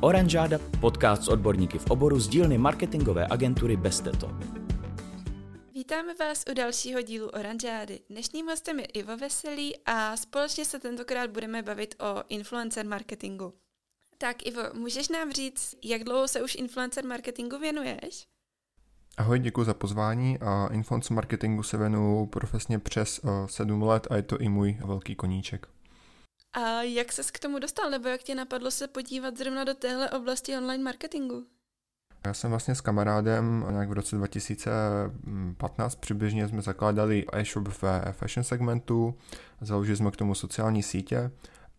Oranžáda, podcast s odborníky v oboru z dílny marketingové agentury Besteto. Vítáme vás u dalšího dílu Oranžády. Dnešním hostem je Ivo Veselý a společně se tentokrát budeme bavit o influencer marketingu. Tak Ivo, můžeš nám říct, jak dlouho se už influencer marketingu věnuješ? Ahoj, děkuji za pozvání. A influencer marketingu se věnuju profesně přes uh, sedm let a je to i můj velký koníček. A jak ses k tomu dostal, nebo jak tě napadlo se podívat zrovna do téhle oblasti online marketingu? Já jsem vlastně s kamarádem nějak v roce 2015 přibližně jsme zakládali e-shop ve fashion segmentu, založili jsme k tomu sociální sítě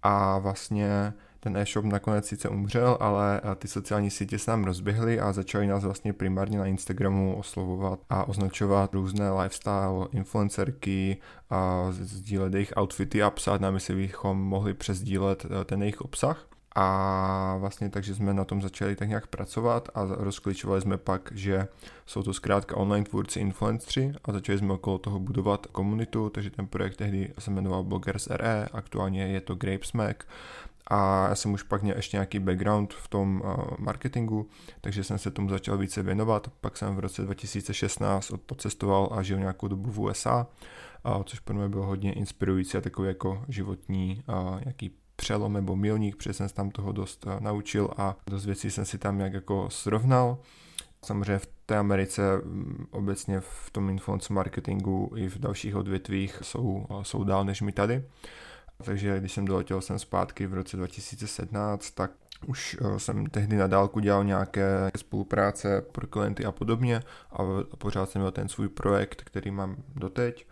a vlastně ten e-shop nakonec sice umřel, ale ty sociální sítě se nám rozběhly a začali nás vlastně primárně na Instagramu oslovovat a označovat různé lifestyle influencerky a sdílet jejich outfity a psát nám, jestli bychom mohli přesdílet e, ten jejich obsah. A vlastně takže jsme na tom začali tak nějak pracovat a rozklíčovali jsme pak, že jsou to zkrátka online tvůrci influenceri a začali jsme okolo toho budovat komunitu, takže ten projekt tehdy se jmenoval Bloggers RE, aktuálně je to Grapesmack a já jsem už pak měl ještě nějaký background v tom uh, marketingu, takže jsem se tomu začal více věnovat. Pak jsem v roce 2016 odcestoval a žil nějakou dobu v USA, což pro mě bylo hodně inspirující a takový jako životní uh, nějaký přelom nebo milník, protože jsem se tam toho dost uh, naučil a dost věcí jsem si tam nějak jako srovnal. Samozřejmě v té Americe mm, obecně v tom influence marketingu i v dalších odvětvích jsou, jsou dál než my tady. Takže když jsem doletěl jsem zpátky v roce 2017, tak už eh, jsem tehdy na dálku dělal nějaké spolupráce pro klienty a podobně a pořád jsem měl ten svůj projekt, který mám doteď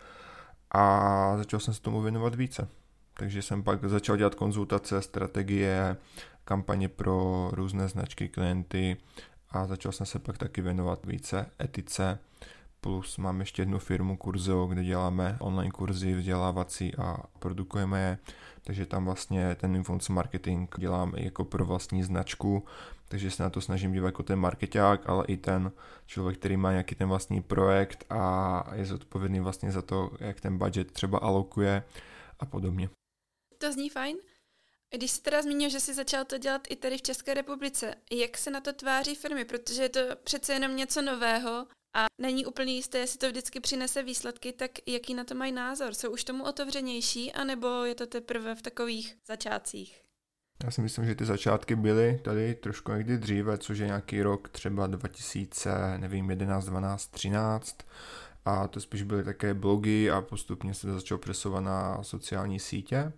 a začal jsem se tomu věnovat více. Takže jsem pak začal dělat konzultace, strategie, kampaně pro různé značky klienty a začal jsem se pak taky věnovat více etice plus mám ještě jednu firmu Kurzeo, kde děláme online kurzy vzdělávací a produkujeme je, takže tam vlastně ten influencer marketing dělám jako pro vlastní značku, takže se na to snažím dívat jako ten marketák, ale i ten člověk, který má nějaký ten vlastní projekt a je zodpovědný vlastně za to, jak ten budget třeba alokuje a podobně. To zní fajn. Když jsi teda zmínil, že jsi začal to dělat i tady v České republice, jak se na to tváří firmy, protože je to přece jenom něco nového a není úplně jisté, jestli to vždycky přinese výsledky, tak jaký na to mají názor? Jsou už tomu otevřenější, anebo je to teprve v takových začátcích? Já si myslím, že ty začátky byly tady trošku někdy dříve, což je nějaký rok třeba 2000, nevím, 11, 12, 13 a to spíš byly také blogy a postupně se to začalo přesouvat na sociální sítě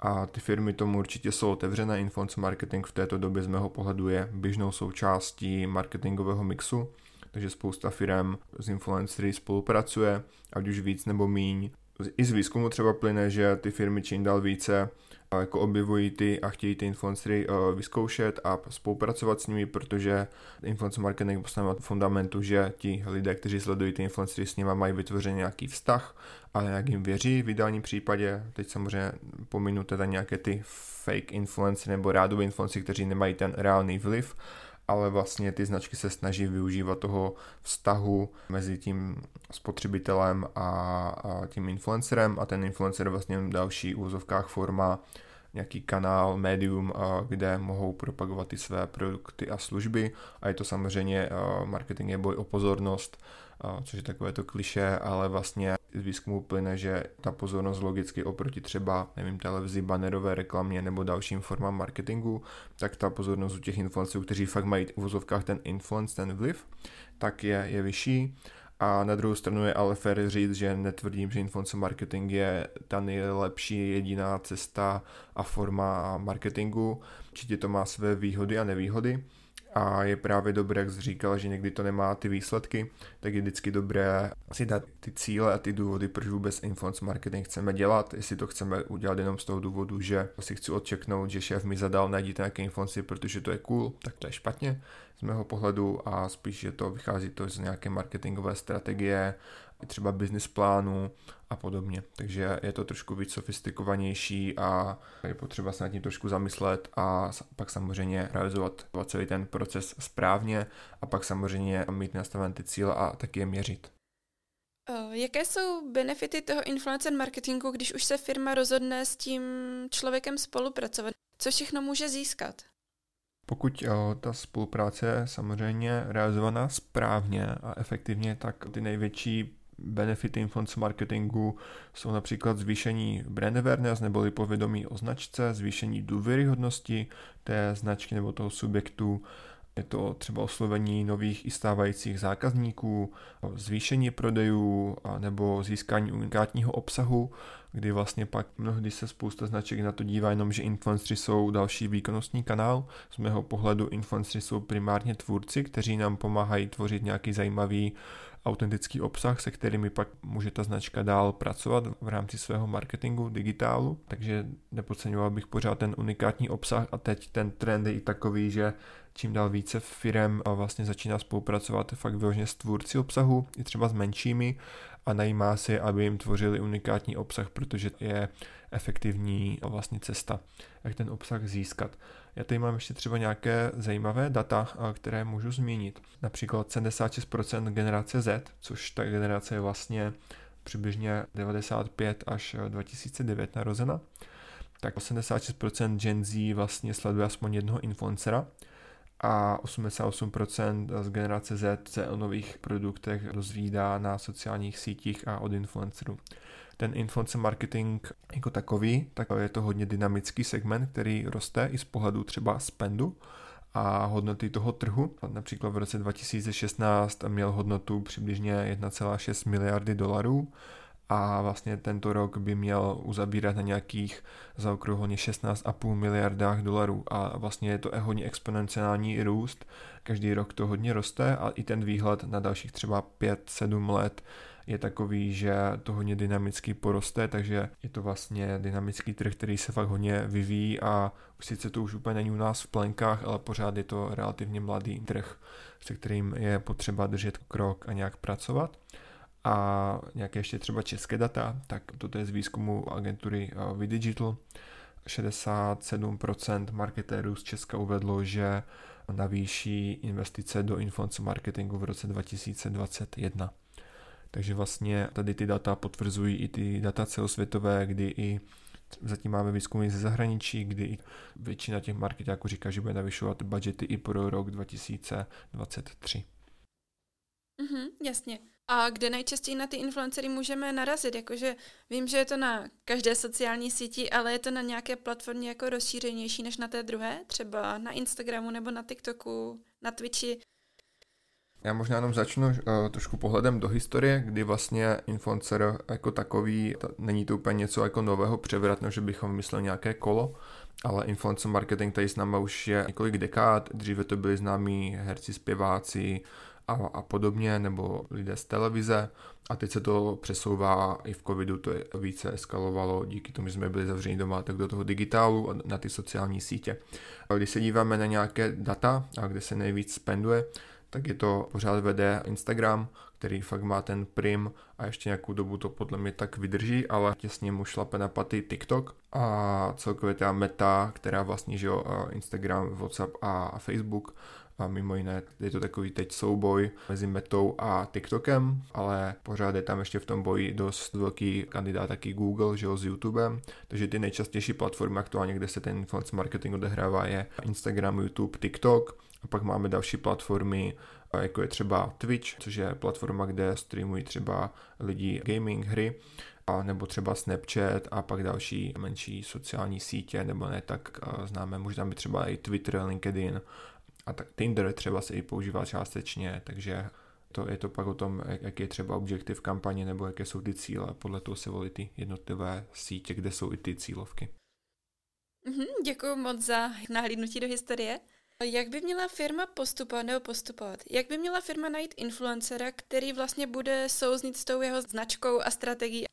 a ty firmy tomu určitě jsou otevřené. Influencer marketing v této době z mého pohledu je běžnou součástí marketingového mixu takže spousta firm s influencery spolupracuje, ať už víc nebo míň. I z výzkumu třeba plyne, že ty firmy čím dál více jako objevují ty a chtějí ty influencery vyzkoušet a spolupracovat s nimi, protože influencer marketing postavil fundamentu, že ti lidé, kteří sledují ty influencery s nimi, mají vytvořený nějaký vztah, ale jak jim věří v ideálním případě. Teď samozřejmě pominu teda nějaké ty fake influencery nebo rádové influencery, kteří nemají ten reálný vliv, ale vlastně ty značky se snaží využívat toho vztahu mezi tím spotřebitelem a, a tím influencerem a ten influencer vlastně další úzovkách forma nějaký kanál, médium, kde mohou propagovat ty své produkty a služby. A je to samozřejmě marketing je boj o pozornost, což je takové to kliše, ale vlastně z výzkumu plyne, že ta pozornost logicky oproti třeba, nevím, televizi, banerové reklamě nebo dalším formám marketingu, tak ta pozornost u těch influencerů, kteří fakt mají v vozovkách ten influence, ten vliv, tak je, je vyšší. A na druhou stranu je ale fér říct, že netvrdím, že influencer marketing je ta nejlepší jediná cesta a forma marketingu. Určitě to má své výhody a nevýhody a je právě dobré, jak jsi říkal, že někdy to nemá ty výsledky, tak je vždycky dobré si dát ty cíle a ty důvody, proč vůbec influence marketing chceme dělat, jestli to chceme udělat jenom z toho důvodu, že si chci odčeknout, že šéf mi zadal, najděte nějaké influenci, protože to je cool, tak to je špatně z mého pohledu a spíš, že to vychází to z nějaké marketingové strategie třeba business plánu a podobně. Takže je to trošku víc sofistikovanější a je potřeba se nad tím trošku zamyslet a pak samozřejmě realizovat celý ten proces správně a pak samozřejmě mít nastavené ty cíle a taky je měřit. Jaké jsou benefity toho influencer marketingu, když už se firma rozhodne s tím člověkem spolupracovat? Co všechno může získat? Pokud o, ta spolupráce je samozřejmě realizovaná správně a efektivně, tak ty největší benefity influencer marketingu jsou například zvýšení brand awareness neboli povědomí o značce, zvýšení důvěryhodnosti té značky nebo toho subjektu, je to třeba oslovení nových i stávajících zákazníků, zvýšení prodejů nebo získání unikátního obsahu, kdy vlastně pak mnohdy se spousta značek na to dívá jenom, že influenceri jsou další výkonnostní kanál. Z mého pohledu influenceri jsou primárně tvůrci, kteří nám pomáhají tvořit nějaký zajímavý autentický obsah, se kterými pak může ta značka dál pracovat v rámci svého marketingu, digitálu, takže nepodceňoval bych pořád ten unikátní obsah a teď ten trend je i takový, že čím dál více firem vlastně začíná spolupracovat fakt vyloženě s tvůrci obsahu, i třeba s menšími a najímá si, aby jim tvořili unikátní obsah, protože je efektivní vlastně cesta, jak ten obsah získat. Já tady mám ještě třeba nějaké zajímavé data, které můžu zmínit. Například 76% generace Z, což ta generace je vlastně přibližně 95 až 2009 narozena, tak 86% Gen Z vlastně sleduje aspoň jednoho influencera a 88% z generace Z se o nových produktech dozvídá na sociálních sítích a od influencerů. Ten influencer marketing jako takový, tak je to hodně dynamický segment, který roste i z pohledu třeba spendu a hodnoty toho trhu. Například v roce 2016 měl hodnotu přibližně 1,6 miliardy dolarů a vlastně tento rok by měl uzabírat na nějakých zaokrouhleně 16,5 miliardách dolarů. A vlastně je to hodně exponenciální růst, každý rok to hodně roste a i ten výhled na dalších třeba 5-7 let je takový, že to hodně dynamicky poroste, takže je to vlastně dynamický trh, který se fakt hodně vyvíjí a sice to už úplně není u nás v plenkách, ale pořád je to relativně mladý trh, se kterým je potřeba držet krok a nějak pracovat a nějaké ještě třeba české data, tak toto je z výzkumu agentury eh, Vidigital. 67% marketérů z Česka uvedlo, že navýší investice do influencer marketingu v roce 2021. Takže vlastně tady ty data potvrzují i ty data celosvětové, kdy i zatím máme výzkumy ze zahraničí, kdy i většina těch marketáků říká, že bude navyšovat budgety i pro rok 2023. Mhm, jasně. A kde nejčastěji na ty influencery můžeme narazit? Jakože vím, že je to na každé sociální síti, ale je to na nějaké platformě jako rozšířenější než na té druhé? Třeba na Instagramu nebo na TikToku, na Twitchi? Já možná jenom začnu uh, trošku pohledem do historie, kdy vlastně influencer jako takový, to, není to úplně něco jako nového převratného, že bychom vymysleli nějaké kolo, ale influencer marketing tady s náma už je několik dekád, dříve to byli známí herci, zpěváci, a, a podobně, nebo lidé z televize. A teď se to přesouvá i v covidu, to je více eskalovalo díky tomu, že jsme byli zavřeni doma, tak do toho digitálu a na ty sociální sítě. A když se díváme na nějaké data, a kde se nejvíc spenduje, tak je to pořád vede Instagram, který fakt má ten prim a ještě nějakou dobu to podle mě tak vydrží, ale těsně mu šlape na paty TikTok a celkově ta meta, která vlastně, že jo, Instagram, WhatsApp a Facebook, a mimo jiné je to takový teď souboj mezi Metou a TikTokem, ale pořád je tam ještě v tom boji dost velký kandidát taky Google, že jo, s YouTubem, takže ty nejčastější platformy aktuálně, kde se ten influence marketing odehrává je Instagram, YouTube, TikTok. A pak máme další platformy, jako je třeba Twitch, což je platforma, kde streamují třeba lidi gaming hry, a nebo třeba Snapchat a pak další menší sociální sítě, nebo ne tak známe, možná by třeba i Twitter, LinkedIn a tak Tinder třeba se i používá částečně, takže to je to pak o tom, jaký je třeba objektiv kampaně nebo jaké jsou ty cíle. Podle toho se volí ty jednotlivé sítě, kde jsou i ty cílovky. Mm-hmm, děkuji moc za nahlídnutí do historie. Jak by měla firma postupovat nebo postupovat? Jak by měla firma najít influencera, který vlastně bude souznit s tou jeho značkou a strategií?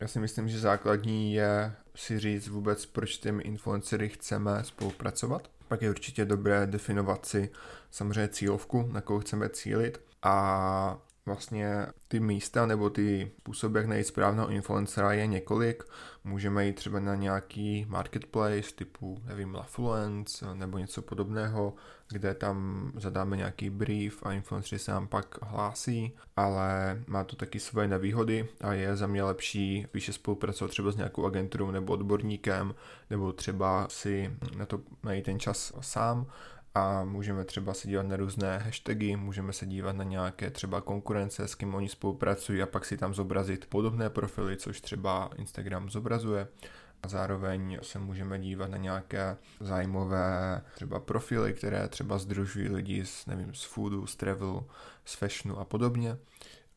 Já si myslím, že základní je si říct vůbec, proč těmi influencery chceme spolupracovat pak je určitě dobré definovat si samozřejmě cílovku, na koho chceme cílit. A Vlastně ty místa nebo ty způsoby, jak najít správného influencera je několik. Můžeme jít třeba na nějaký marketplace typu, nevím, Lafluence nebo něco podobného, kde tam zadáme nějaký brief a influenceři se nám pak hlásí, ale má to taky svoje nevýhody a je za mě lepší spíše spolupracovat třeba s nějakou agenturou nebo odborníkem, nebo třeba si na to najít ten čas sám a můžeme třeba se dívat na různé hashtagy, můžeme se dívat na nějaké třeba konkurence, s kým oni spolupracují a pak si tam zobrazit podobné profily, což třeba Instagram zobrazuje. A zároveň se můžeme dívat na nějaké zájmové třeba profily, které třeba združují lidi z, nevím, z foodu, z travelu, z fashionu a podobně.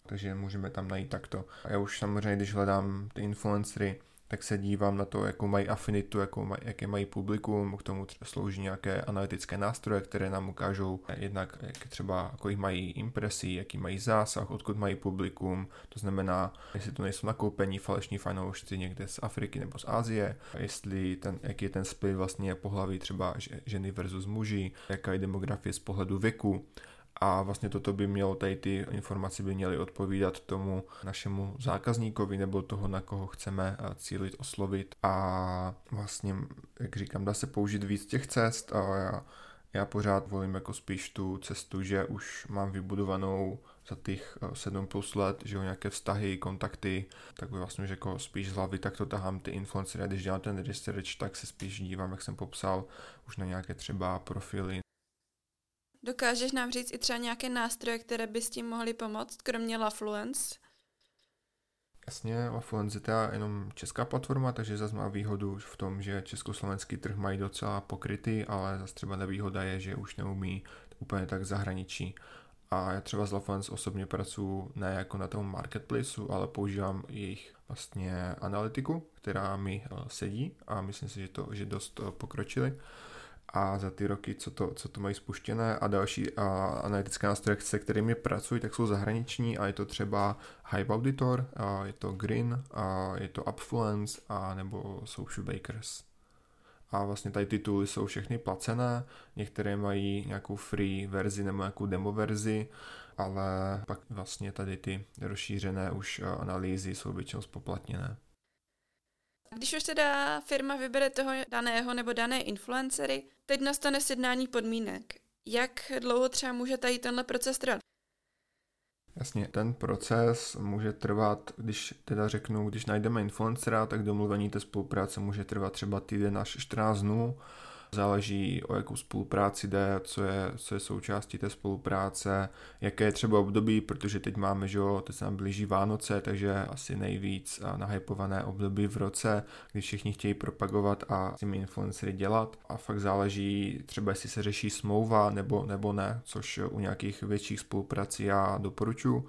Takže můžeme tam najít takto. A já už samozřejmě, když hledám ty influencery, tak se dívám na to, jakou mají afinitu, jakou maj, jaké mají publikum, k tomu slouží nějaké analytické nástroje, které nám ukážou jednak, jak třeba, kolik mají impresí, jaký mají zásah, odkud mají publikum, to znamená, jestli to nejsou nakoupení falešní fanoušci někde z Afriky nebo z Asie, jestli ten, jaký je ten split vlastně pohlaví třeba ženy versus muži, jaká je demografie z pohledu věku, a vlastně toto by mělo, tady ty informace by měly odpovídat tomu našemu zákazníkovi nebo toho, na koho chceme eh, cílit, oslovit. A vlastně, jak říkám, dá se použít víc těch cest a já, já pořád volím jako spíš tu cestu, že už mám vybudovanou za těch 7 eh, plus let, že jo, nějaké vztahy, kontakty, tak by vlastně už jako spíš z hlavy tak to tahám ty influencery když dělám ten research, tak se spíš dívám, jak jsem popsal, už na nějaké třeba profily Dokážeš nám říct i třeba nějaké nástroje, které by s tím mohly pomoct, kromě Lafluence? Jasně, Lafluence je teda jenom česká platforma, takže zase má výhodu v tom, že československý trh mají docela pokrytý, ale zase třeba nevýhoda je, že už neumí úplně tak zahraničí. A já třeba s Lafluence osobně pracuji ne jako na tom marketplaceu, ale používám jejich vlastně analytiku, která mi eh, sedí a myslím si, že to že dost eh, pokročili a za ty roky, co to, co to mají spuštěné a další a analytické nástroje, se kterými pracují, tak jsou zahraniční a je to třeba Hype Auditor, a je to Green, a je to Upfluence a nebo Social Bakers. A vlastně tady ty tooly jsou všechny placené, některé mají nějakou free verzi nebo nějakou demo verzi, ale pak vlastně tady ty rozšířené už analýzy jsou většinou spoplatněné. Když už teda firma vybere toho daného nebo dané influencery, teď nastane sjednání podmínek. Jak dlouho třeba může tady tenhle proces trvat? Jasně, ten proces může trvat, když teda řeknu, když najdeme influencera, tak domluvení té spolupráce může trvat třeba týden až 14 dnů Záleží o jakou spolupráci jde, co je, co je součástí té spolupráce, jaké je třeba období, protože teď máme, že jo, teď se nám blíží Vánoce, takže asi nejvíc nahypované období v roce, kdy všichni chtějí propagovat a s těmi influencery dělat. A fakt záleží třeba, jestli se řeší smlouva nebo, nebo ne, což u nějakých větších spoluprací já doporučuji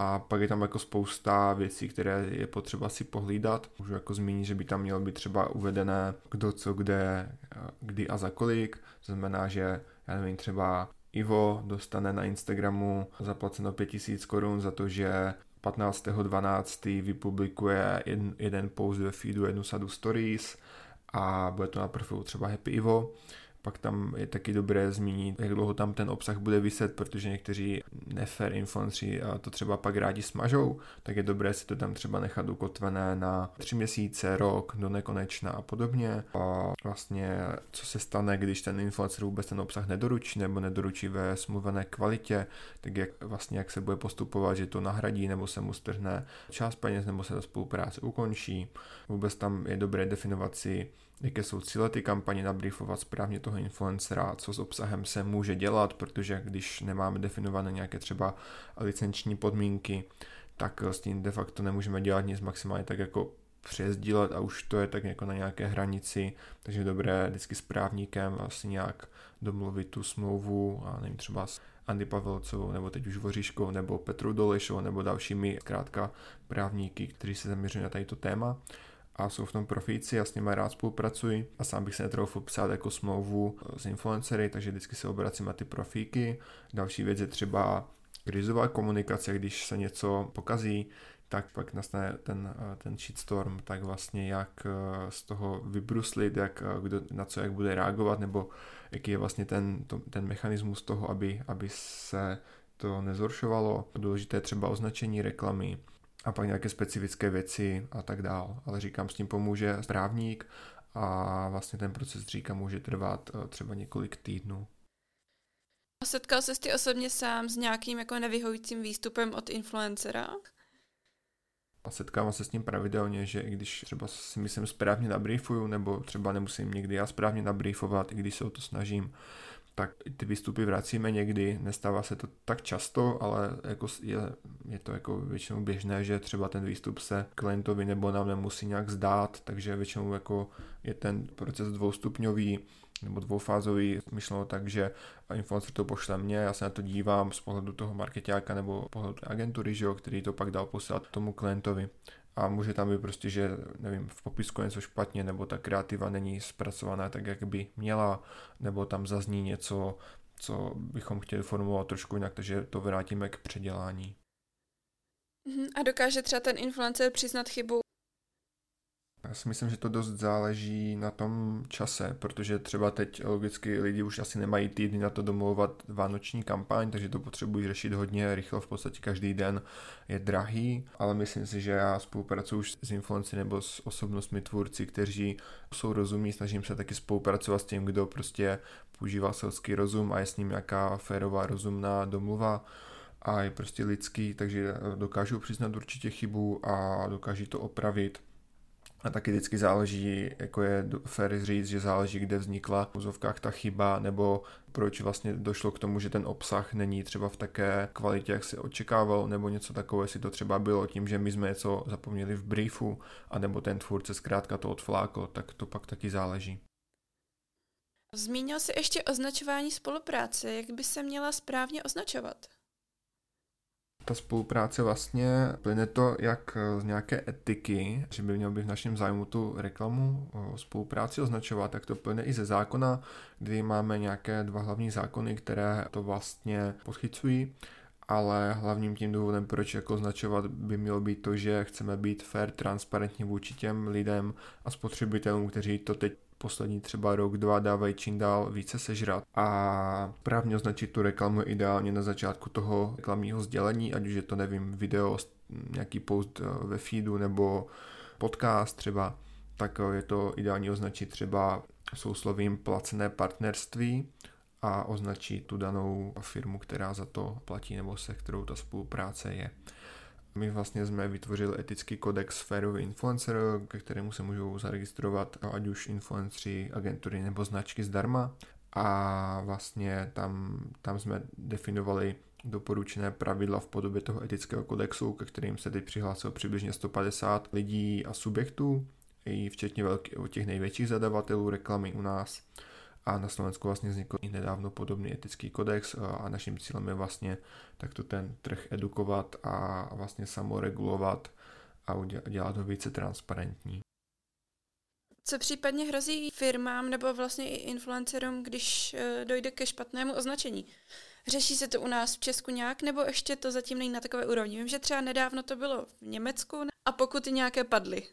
a pak je tam jako spousta věcí, které je potřeba si pohlídat. Můžu jako zmínit, že by tam mělo být třeba uvedené kdo co kde, kdy a za kolik. To znamená, že já nevím, třeba Ivo dostane na Instagramu zaplaceno 5000 korun za to, že 15.12. vypublikuje jeden, jeden post ve feedu, jednu sadu stories a bude to na profilu třeba Happy Ivo pak tam je taky dobré zmínit, jak dlouho tam ten obsah bude vyset, protože někteří nefair influenceri to třeba pak rádi smažou, tak je dobré si to tam třeba nechat ukotvené na tři měsíce, rok, do nekonečna a podobně. A vlastně, co se stane, když ten influencer vůbec ten obsah nedoručí nebo nedoručí ve smluvené kvalitě, tak jak vlastně jak se bude postupovat, že to nahradí nebo se mu strhne část peněz nebo se ta spolupráce ukončí. Vůbec tam je dobré definovat si, jaké jsou cíle ty kampaně, nabriefovat správně toho influencera, co s obsahem se může dělat, protože když nemáme definované nějaké třeba licenční podmínky, tak s tím de facto nemůžeme dělat nic maximálně tak jako přezdílet a už to je tak jako na nějaké hranici, takže je dobré vždycky s právníkem vlastně nějak domluvit tu smlouvu a nevím, třeba s Andy Pavelcovou, nebo teď už Voříškou, nebo Petru Dolešovou, nebo dalšími zkrátka právníky, kteří se zaměřují na tady to téma a jsou v tom profíci, já s nimi rád spolupracuji a sám bych se netroufl psát jako smlouvu s influencery, takže vždycky se obracím na ty profíky. Další věc je třeba krizová komunikace, když se něco pokazí, tak pak nastane ten, ten shitstorm, tak vlastně jak eh, z toho vybruslit, jak, eh, kdo, na co jak bude reagovat, nebo jaký je vlastně ten, to, ten mechanismus toho, aby, aby se to nezhoršovalo. Důležité je třeba označení reklamy a pak nějaké specifické věci a tak dál. Ale říkám, s tím pomůže správník a vlastně ten proces říká může trvat eh, třeba několik týdnů. Setkal se ty osobně sám s nějakým jako nevyhovujícím výstupem od influencera? A setkávám se s tím pravidelně, že i když třeba si myslím správně nabriefuju, nebo třeba nemusím někdy já správně nabriefovat, i když se o to snažím, tak ty výstupy vracíme někdy, nestává se to tak často, ale jako je, je to jako většinou běžné, že třeba ten výstup se klientovi nebo nám nemusí nějak zdát, takže většinou jako je ten proces dvoustupňový, nebo dvoufázový, myšleno tak, že influencer to pošle mně, já se na to dívám z pohledu toho marketáka nebo pohledu agentury, že jo, který to pak dal poslat tomu klientovi. A může tam být prostě, že nevím, v popisku něco špatně, nebo ta kreativa není zpracovaná tak, jak by měla, nebo tam zazní něco, co bychom chtěli formulovat trošku jinak, takže to vrátíme k předělání. Mhm, a dokáže třeba ten influencer přiznat chybu já si myslím, že to dost záleží na tom čase, protože třeba teď logicky lidi už asi nemají týdny na to domlouvat vánoční kampaň, takže to potřebují řešit hodně rychle, v podstatě každý den je drahý, ale myslím si, že já spolupracuji už s influenci nebo s osobnostmi tvůrci, kteří jsou rozumní, snažím se taky spolupracovat s tím, kdo prostě používá selský rozum a je s ním nějaká férová, rozumná domluva a je prostě lidský, takže dokážou přiznat určitě chybu a dokáží to opravit a taky vždycky záleží, jako je fair říct, že záleží, kde vznikla v úzovkách ta chyba, nebo proč vlastně došlo k tomu, že ten obsah není třeba v také kvalitě, jak si očekával, nebo něco takové, jestli to třeba bylo tím, že my jsme něco zapomněli v briefu, anebo ten tvůrce zkrátka to odflákl, tak to pak taky záleží. Zmínil jsi ještě označování spolupráce. Jak by se měla správně označovat? Ta spolupráce vlastně plyne to jak z nějaké etiky, že by měl být v našem zájmu tu reklamu o spolupráci označovat, tak to plyne i ze zákona, kdy máme nějaké dva hlavní zákony, které to vlastně podchycují. Ale hlavním tím důvodem, proč jako označovat, by mělo být to, že chceme být fair, transparentní vůči těm lidem a spotřebitelům, kteří to teď poslední třeba rok, dva dávají čím dál více sežrat a právně označit tu reklamu ideálně na začátku toho reklamního sdělení, ať už je to, nevím, video, nějaký post eh, ve feedu nebo podcast třeba, tak eh, je to ideální označit třeba souslovím placené partnerství a označit tu danou firmu, která za to platí nebo se kterou ta spolupráce je. My vlastně jsme vytvořili etický kodex Férový influencer, ke kterému se můžou zaregistrovat ať už influenceri, agentury nebo značky zdarma. A vlastně tam, tam jsme definovali doporučené pravidla v podobě toho etického kodexu, ke kterým se teď přihlásilo přibližně 150 lidí a subjektů, i včetně velký, těch největších zadavatelů reklamy u nás a na Slovensku vlastně vznikl i nedávno podobný etický kodex a naším cílem je vlastně takto ten trh edukovat a vlastně samoregulovat a dělat ho více transparentní. Co případně hrozí firmám nebo vlastně i influencerům, když e, dojde ke špatnému označení? Řeší se to u nás v Česku nějak, nebo ještě to zatím není na takové úrovni? Vím, že třeba nedávno to bylo v Německu a pokud nějaké padly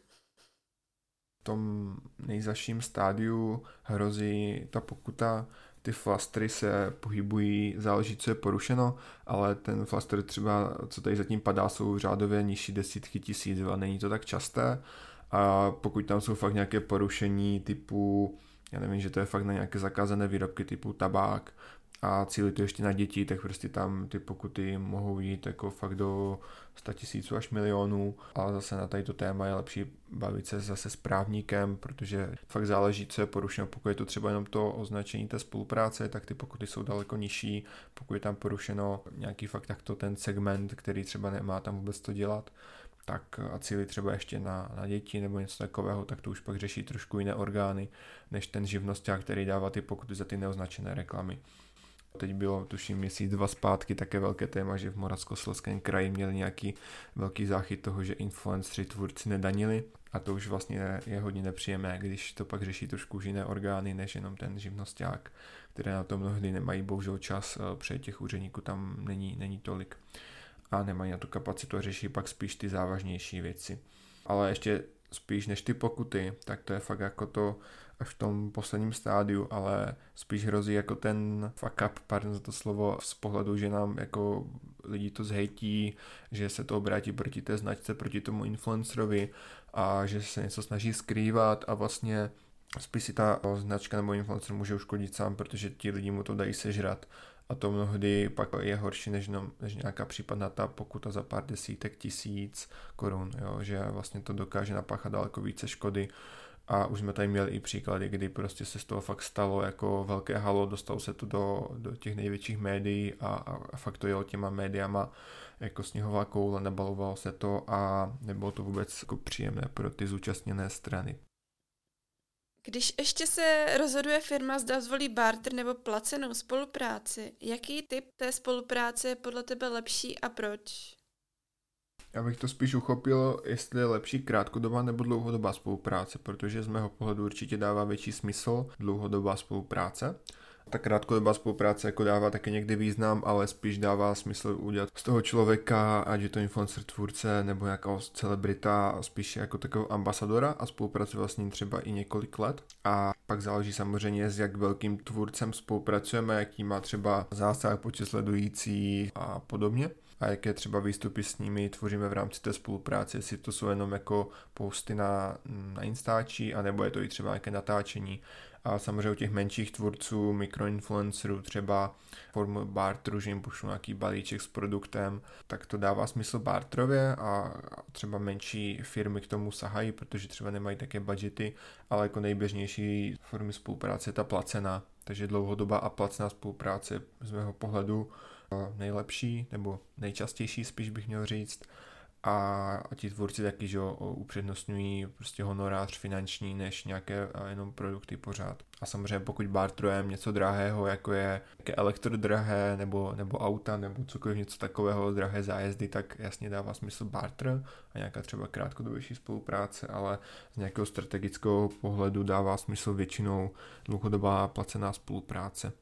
tom nejzaším stádiu hrozí ta pokuta, ty flastry se pohybují, záleží, co je porušeno, ale ten flaster třeba, co tady zatím padá, jsou řádově nižší desítky tisíc a není to tak časté. A pokud tam jsou fakt nějaké porušení typu, já nevím, že to je fakt na nějaké zakázané výrobky typu tabák, a cíli to ještě na děti, tak prostě tam ty pokuty mohou jít jako fakt do 100 tisíců až milionů, ale zase na to téma je lepší bavit se zase s právníkem, protože fakt záleží, co je porušeno. Pokud je to třeba jenom to označení té spolupráce, tak ty pokuty jsou daleko nižší. Pokud je tam porušeno nějaký fakt takto ten segment, který třeba nemá tam vůbec to dělat, tak a cíli třeba ještě na, na děti nebo něco takového, tak to už pak řeší trošku jiné orgány, než ten živnosták, který dává ty pokuty za ty neoznačené reklamy. Teď bylo, tuším, měsíc, dva zpátky také velké téma, že v Moravskoslezském kraji měli nějaký velký záchyt toho, že influenceri tvůrci nedanili a to už vlastně je hodně nepříjemné, když to pak řeší trošku jiné orgány, než jenom ten živnosták, které na to mnohdy nemají bohužel čas, eh, protože těch úředníků tam není, není tolik a nemají na tu kapacitu a řeší pak spíš ty závažnější věci. Ale ještě spíš než ty pokuty, tak to je fakt jako to až v tom posledním stádiu, ale spíš hrozí jako ten fuck up, pardon za to slovo, z pohledu, že nám jako lidi to zhejtí, že se to obrátí proti té značce, proti tomu influencerovi a že se něco snaží skrývat a vlastně spíš si ta značka nebo influencer může uškodit sám, protože ti lidi mu to dají sežrat. A to mnohdy pak je horší než, no, než nějaká případná ta pokuta za pár desítek tisíc korun, jo, že vlastně to dokáže napáchat daleko více škody a už jsme tady měli i příklady, kdy prostě se z toho fakt stalo jako velké halo, dostalo se to do, do těch největších médií a, a, a fakt to jelo těma médiama jako sněhová koule, nabalovalo se to a nebylo to vůbec jako příjemné pro ty zúčastněné strany. Když ještě se rozhoduje firma, zda zvolí barter nebo placenou spolupráci, jaký typ té spolupráce je podle tebe lepší a proč? Já bych to spíš uchopil, jestli je lepší krátkodobá nebo dlouhodobá spolupráce, protože z mého pohledu určitě dává větší smysl dlouhodobá spolupráce. Ta krátkodobá spolupráce jako dává také někdy význam, ale spíš dává smysl udělat z toho člověka, ať je to influencer tvůrce nebo nějaká celebrita, spíš jako takového ambasadora a spolupracuje s ním třeba i několik let. A pak záleží samozřejmě, s jak velkým tvůrcem spolupracujeme, jaký má třeba zásah, počet sledující a podobně a jaké třeba výstupy s nimi tvoříme v rámci té spolupráce, jestli to jsou jenom jako posty na, na Instači, anebo je to i třeba nějaké natáčení. A samozřejmě u těch menších tvůrců, mikroinfluencerů, třeba formu barteru, že jim pošlu nějaký balíček s produktem, tak to dává smysl barterově a třeba menší firmy k tomu sahají, protože třeba nemají také budgety, ale jako nejběžnější formy spolupráce je ta placená. Takže dlouhodobá a placená spolupráce z mého pohledu nejlepší, nebo nejčastější spíš bych měl říct. A, ti tvůrci taky, že upřednostňují prostě honorář finanční než nějaké jenom produkty pořád. A samozřejmě pokud bartrujeme něco drahého, jako je jaké elektrodrahé, nebo, nebo auta, nebo cokoliv něco takového, drahé zájezdy, tak jasně dává smysl barter a nějaká třeba krátkodobější spolupráce, ale z nějakého strategického pohledu dává smysl většinou dlouhodobá placená spolupráce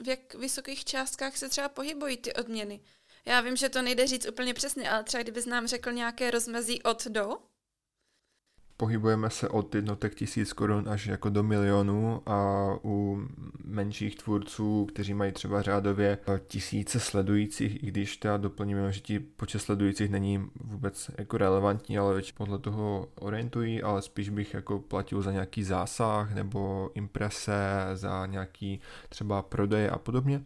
v jak vysokých částkách se třeba pohybují ty odměny. Já vím, že to nejde říct úplně přesně, ale třeba kdybys nám řekl nějaké rozmezí od do? Pohybujeme se od jednotek tisíc korun až jako do milionů a u menších tvůrců, kteří mají třeba řádově tisíce sledujících, i když teda doplníme, že ti počet sledujících není vůbec jako relevantní, ale většinou podle toho orientují, ale spíš bych jako platil za nějaký zásah nebo imprese, za nějaký třeba prodej a podobně,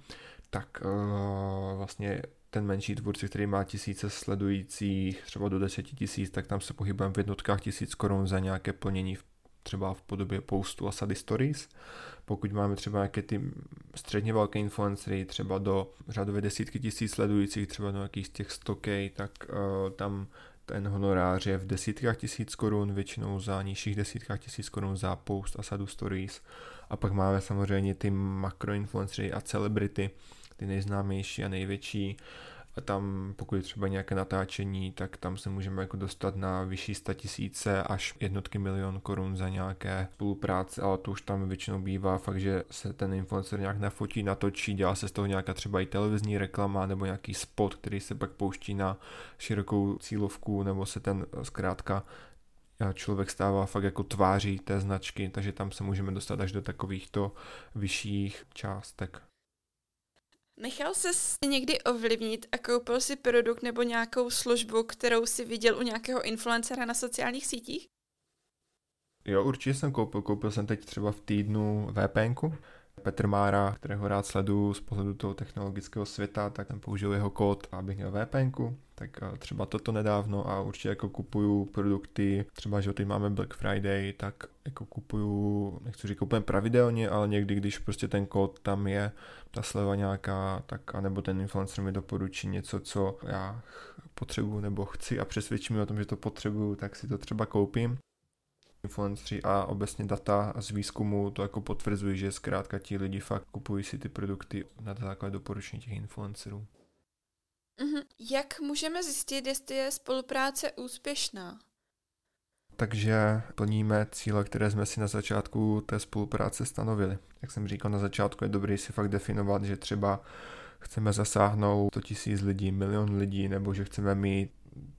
tak uh, vlastně ten menší tvůrce, který má tisíce sledujících, třeba do deseti tisíc, tak tam se pohybujeme v jednotkách tisíc korun za nějaké plnění v, třeba v podobě postu a sady stories. Pokud máme třeba nějaké ty středně velké influencery, třeba do řadové desítky tisíc sledujících, třeba do nějakých těch 100k, tak uh, tam ten honorář je v desítkách tisíc korun, většinou za nižších desítkách tisíc korun za post a sadu stories. A pak máme samozřejmě ty makroinfluencery a celebrity, ty nejznámější a největší. A tam, pokud je třeba nějaké natáčení, tak tam se můžeme jako dostat na vyšší tisíce až jednotky milion korun za nějaké spolupráce, ale to už tam většinou bývá fakt, že se ten influencer nějak nafotí, natočí, dělá se z toho nějaká třeba i televizní reklama nebo nějaký spot, který se pak pouští na širokou cílovku, nebo se ten zkrátka člověk stává fakt jako tváří té značky, takže tam se můžeme dostat až do takovýchto vyšších částek. Nechal se někdy ovlivnit a koupil si produkt nebo nějakou službu, kterou si viděl u nějakého influencera na sociálních sítích? Jo, určitě jsem koupil. Koupil jsem teď třeba v týdnu VPNku. Petr Mára, kterého rád sleduju z pohledu toho technologického světa, tak jsem použil jeho kód, abych měl VPNku. Tak eh, třeba toto nedávno a určitě jako kupuju produkty, třeba že teď máme Black Friday, tak jako kupuju, nechci říkat úplně pravidelně, ale někdy, když prostě ten kód tam je, ta sleva nějaká, tak anebo ten influencer mi doporučí něco, co já potřebuju nebo chci a přesvědčím o tom, že to potřebuju, tak si to třeba koupím influenceri a obecně data z výzkumu to jako potvrzují, že zkrátka ti lidi fakt kupují si ty produkty na základě doporučení těch influencerů. Mm-hmm. Jak můžeme zjistit, jestli je spolupráce úspěšná? Takže plníme cíle, které jsme si na začátku té spolupráce stanovili. Jak jsem říkal na začátku, je dobré si fakt definovat, že třeba chceme zasáhnout 100 000 lidí, milion lidí, nebo že chceme mít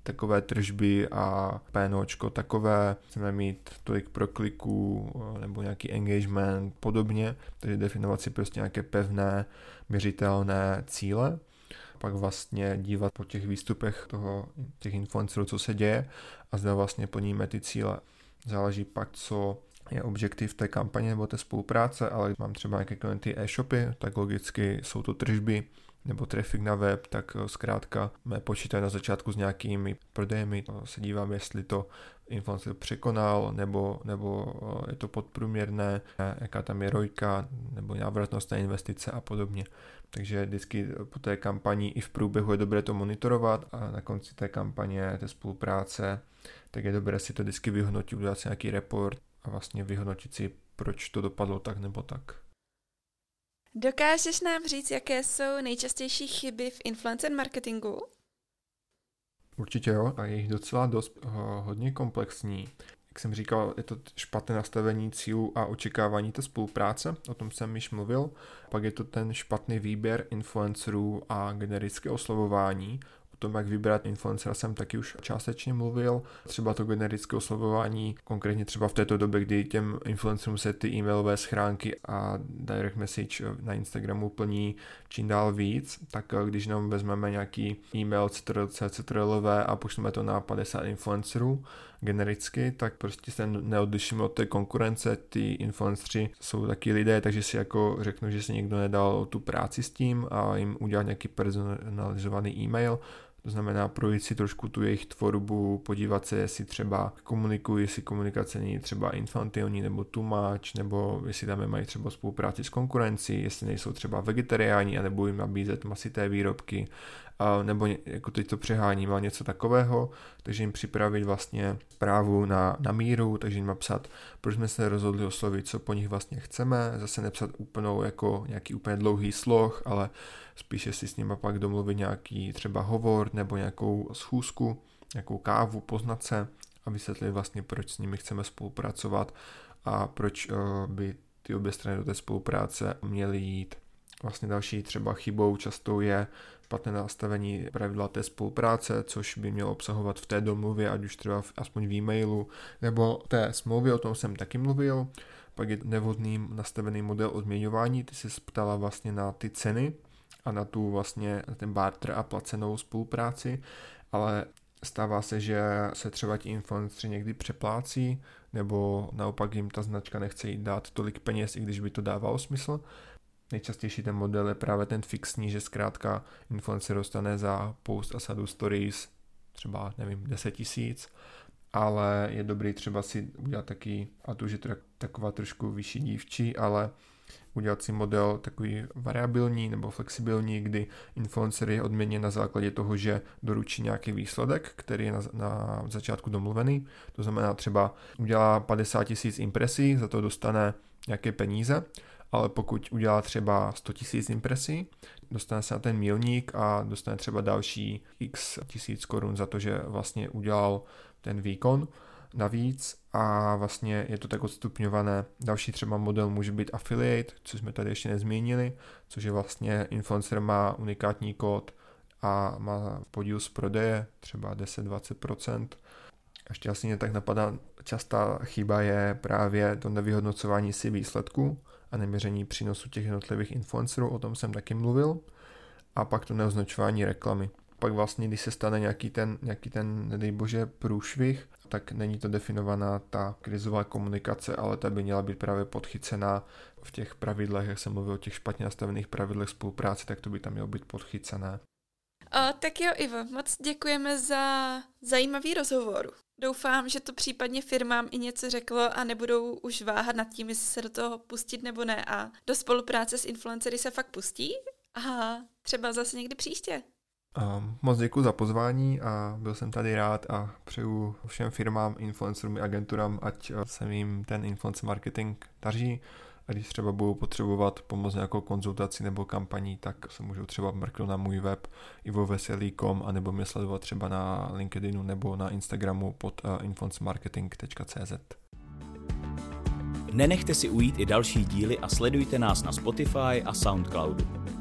takové tržby a PNOčko takové, chceme mít tolik prokliků nebo nějaký engagement podobně, takže definovat si prostě nějaké pevné, měřitelné cíle pak vlastně dívat po těch výstupech toho, těch influencerů, co se děje a zde vlastně plníme ty cíle. Záleží pak, co je objektiv té kampaně nebo té spolupráce, ale mám třeba nějaké klienty e-shopy, tak logicky jsou to tržby, nebo traffic na web, tak eh, zkrátka počítají na začátku s nějakými prodejemi, se dívám, jestli to influencer překonal, nebo, nebo eh, je to podprůměrné, jaká tam je rojka, nebo návratnost na investice a podobně. Takže vždycky po té kampani i v průběhu je dobré to monitorovat a na konci té kampaně, té spolupráce, tak je dobré si to vždycky vyhodnotit, udělat si nějaký report a vlastně vyhodnotit si, proč to dopadlo tak nebo tak. Dokážeš nám říct, jaké jsou nejčastější chyby v influencer marketingu? Určitě jo, a je jich docela dost hodně komplexní. Jak jsem říkal, je to špatné nastavení cílů a očekávání té spolupráce, o tom jsem již mluvil. Pak je to ten špatný výběr influencerů a generické oslovování, tom, jak vybrat influencera, jsem taky už částečně mluvil. Třeba to generické oslovování, konkrétně třeba v této době, kdy těm influencerům se ty e-mailové schránky a direct message na Instagramu plní čím dál víc, tak eh, když nám vezmeme nějaký e-mail CTRL-V a pošleme to na 50 influencerů, genericky, tak prostě se neodlišíme od té konkurence, ty influenceri jsou taky lidé, takže si jako řeknu, že si někdo nedal tu práci s tím a jim udělat nějaký personalizovaný e-mail, to znamená projít si trošku tu jejich tvorbu, podívat se, jestli třeba komunikují, jestli komunikace není třeba infantilní nebo tumáč, nebo jestli tam mají třeba spolupráci s konkurencí, jestli nejsou třeba vegetariáni, anebo jim nabízet masité výrobky, a, nebo jako teď to přeháním, ale něco takového, takže jim připravit vlastně zprávu na, na míru, takže jim napsat, proč jsme se rozhodli oslovit, co po nich vlastně chceme, zase nepsat úplnou jako nějaký úplně dlouhý sloh, ale spíše si s nimi pak domluvit nějaký třeba hovor nebo nějakou schůzku, nějakou kávu, poznat se a vysvětlit vlastně, proč s nimi chceme spolupracovat a proč uh, by ty obě strany do té spolupráce měly jít. Vlastně další třeba chybou často je špatné nastavení pravidla té spolupráce, což by mělo obsahovat v té domluvě, ať už třeba v, aspoň v e-mailu, nebo té smlouvě, o tom jsem taky mluvil. Pak je nevhodný nastavený model odměňování, ty se ptala vlastně na ty ceny a na tu vlastně na ten barter a placenou spolupráci, ale stává se, že se třeba ti influenceri někdy přeplácí, nebo naopak jim ta značka nechce jít dát tolik peněz, i když by to dávalo smysl, Nejčastější ten model je právě ten fixní, že zkrátka influencer dostane za post a sadu stories třeba, nevím, 10 tisíc, ale je dobrý třeba si udělat taky, a to už je to taková trošku vyšší dívčí, ale udělat si model takový variabilní nebo flexibilní, kdy influencer je odměněn na základě toho, že doručí nějaký výsledek, který je na, na začátku domluvený. To znamená třeba udělá 50 tisíc impresí, za to dostane nějaké peníze ale pokud udělá třeba 100 000 impresí, dostane se na ten milník a dostane třeba další x tisíc korun za to, že vlastně udělal ten výkon navíc a vlastně je to tak odstupňované. Další třeba model může být affiliate, což jsme tady ještě nezmínili, což je vlastně influencer má unikátní kód a má podíl z prodeje, třeba 10-20%. Ještě asi mě tak napadá, častá chyba je právě to nevyhodnocování si výsledku, a neměření přínosu těch jednotlivých influencerů, o tom jsem taky mluvil, a pak to neoznačování reklamy. Pak vlastně, když se stane nějaký ten, nějaký ten nedej bože, průšvih, tak není to definovaná ta krizová komunikace, ale ta by měla být právě podchycená v těch pravidlech, jak jsem mluvil o těch špatně nastavených pravidlech spolupráce, tak to by tam mělo být podchycené. O, tak jo, Ivo, moc děkujeme za zajímavý rozhovor. Doufám, že to případně firmám i něco řeklo a nebudou už váhat nad tím, jestli se do toho pustit nebo ne a do spolupráce s influencery se fakt pustí a třeba zase někdy příště. Um, moc děkuji za pozvání a byl jsem tady rád a přeju všem firmám, influencerům i agenturám, ať se jim ten influencer marketing daří a když třeba budou potřebovat pomoc nějakou konzultaci nebo kampaní, tak se můžou třeba mrknout na můj web ivoveselý.com a nebo mě sledovat třeba na LinkedInu nebo na Instagramu pod eh, influencemarketing.cz. Nenechte si ujít i další díly a sledujte nás na Spotify a Soundcloudu.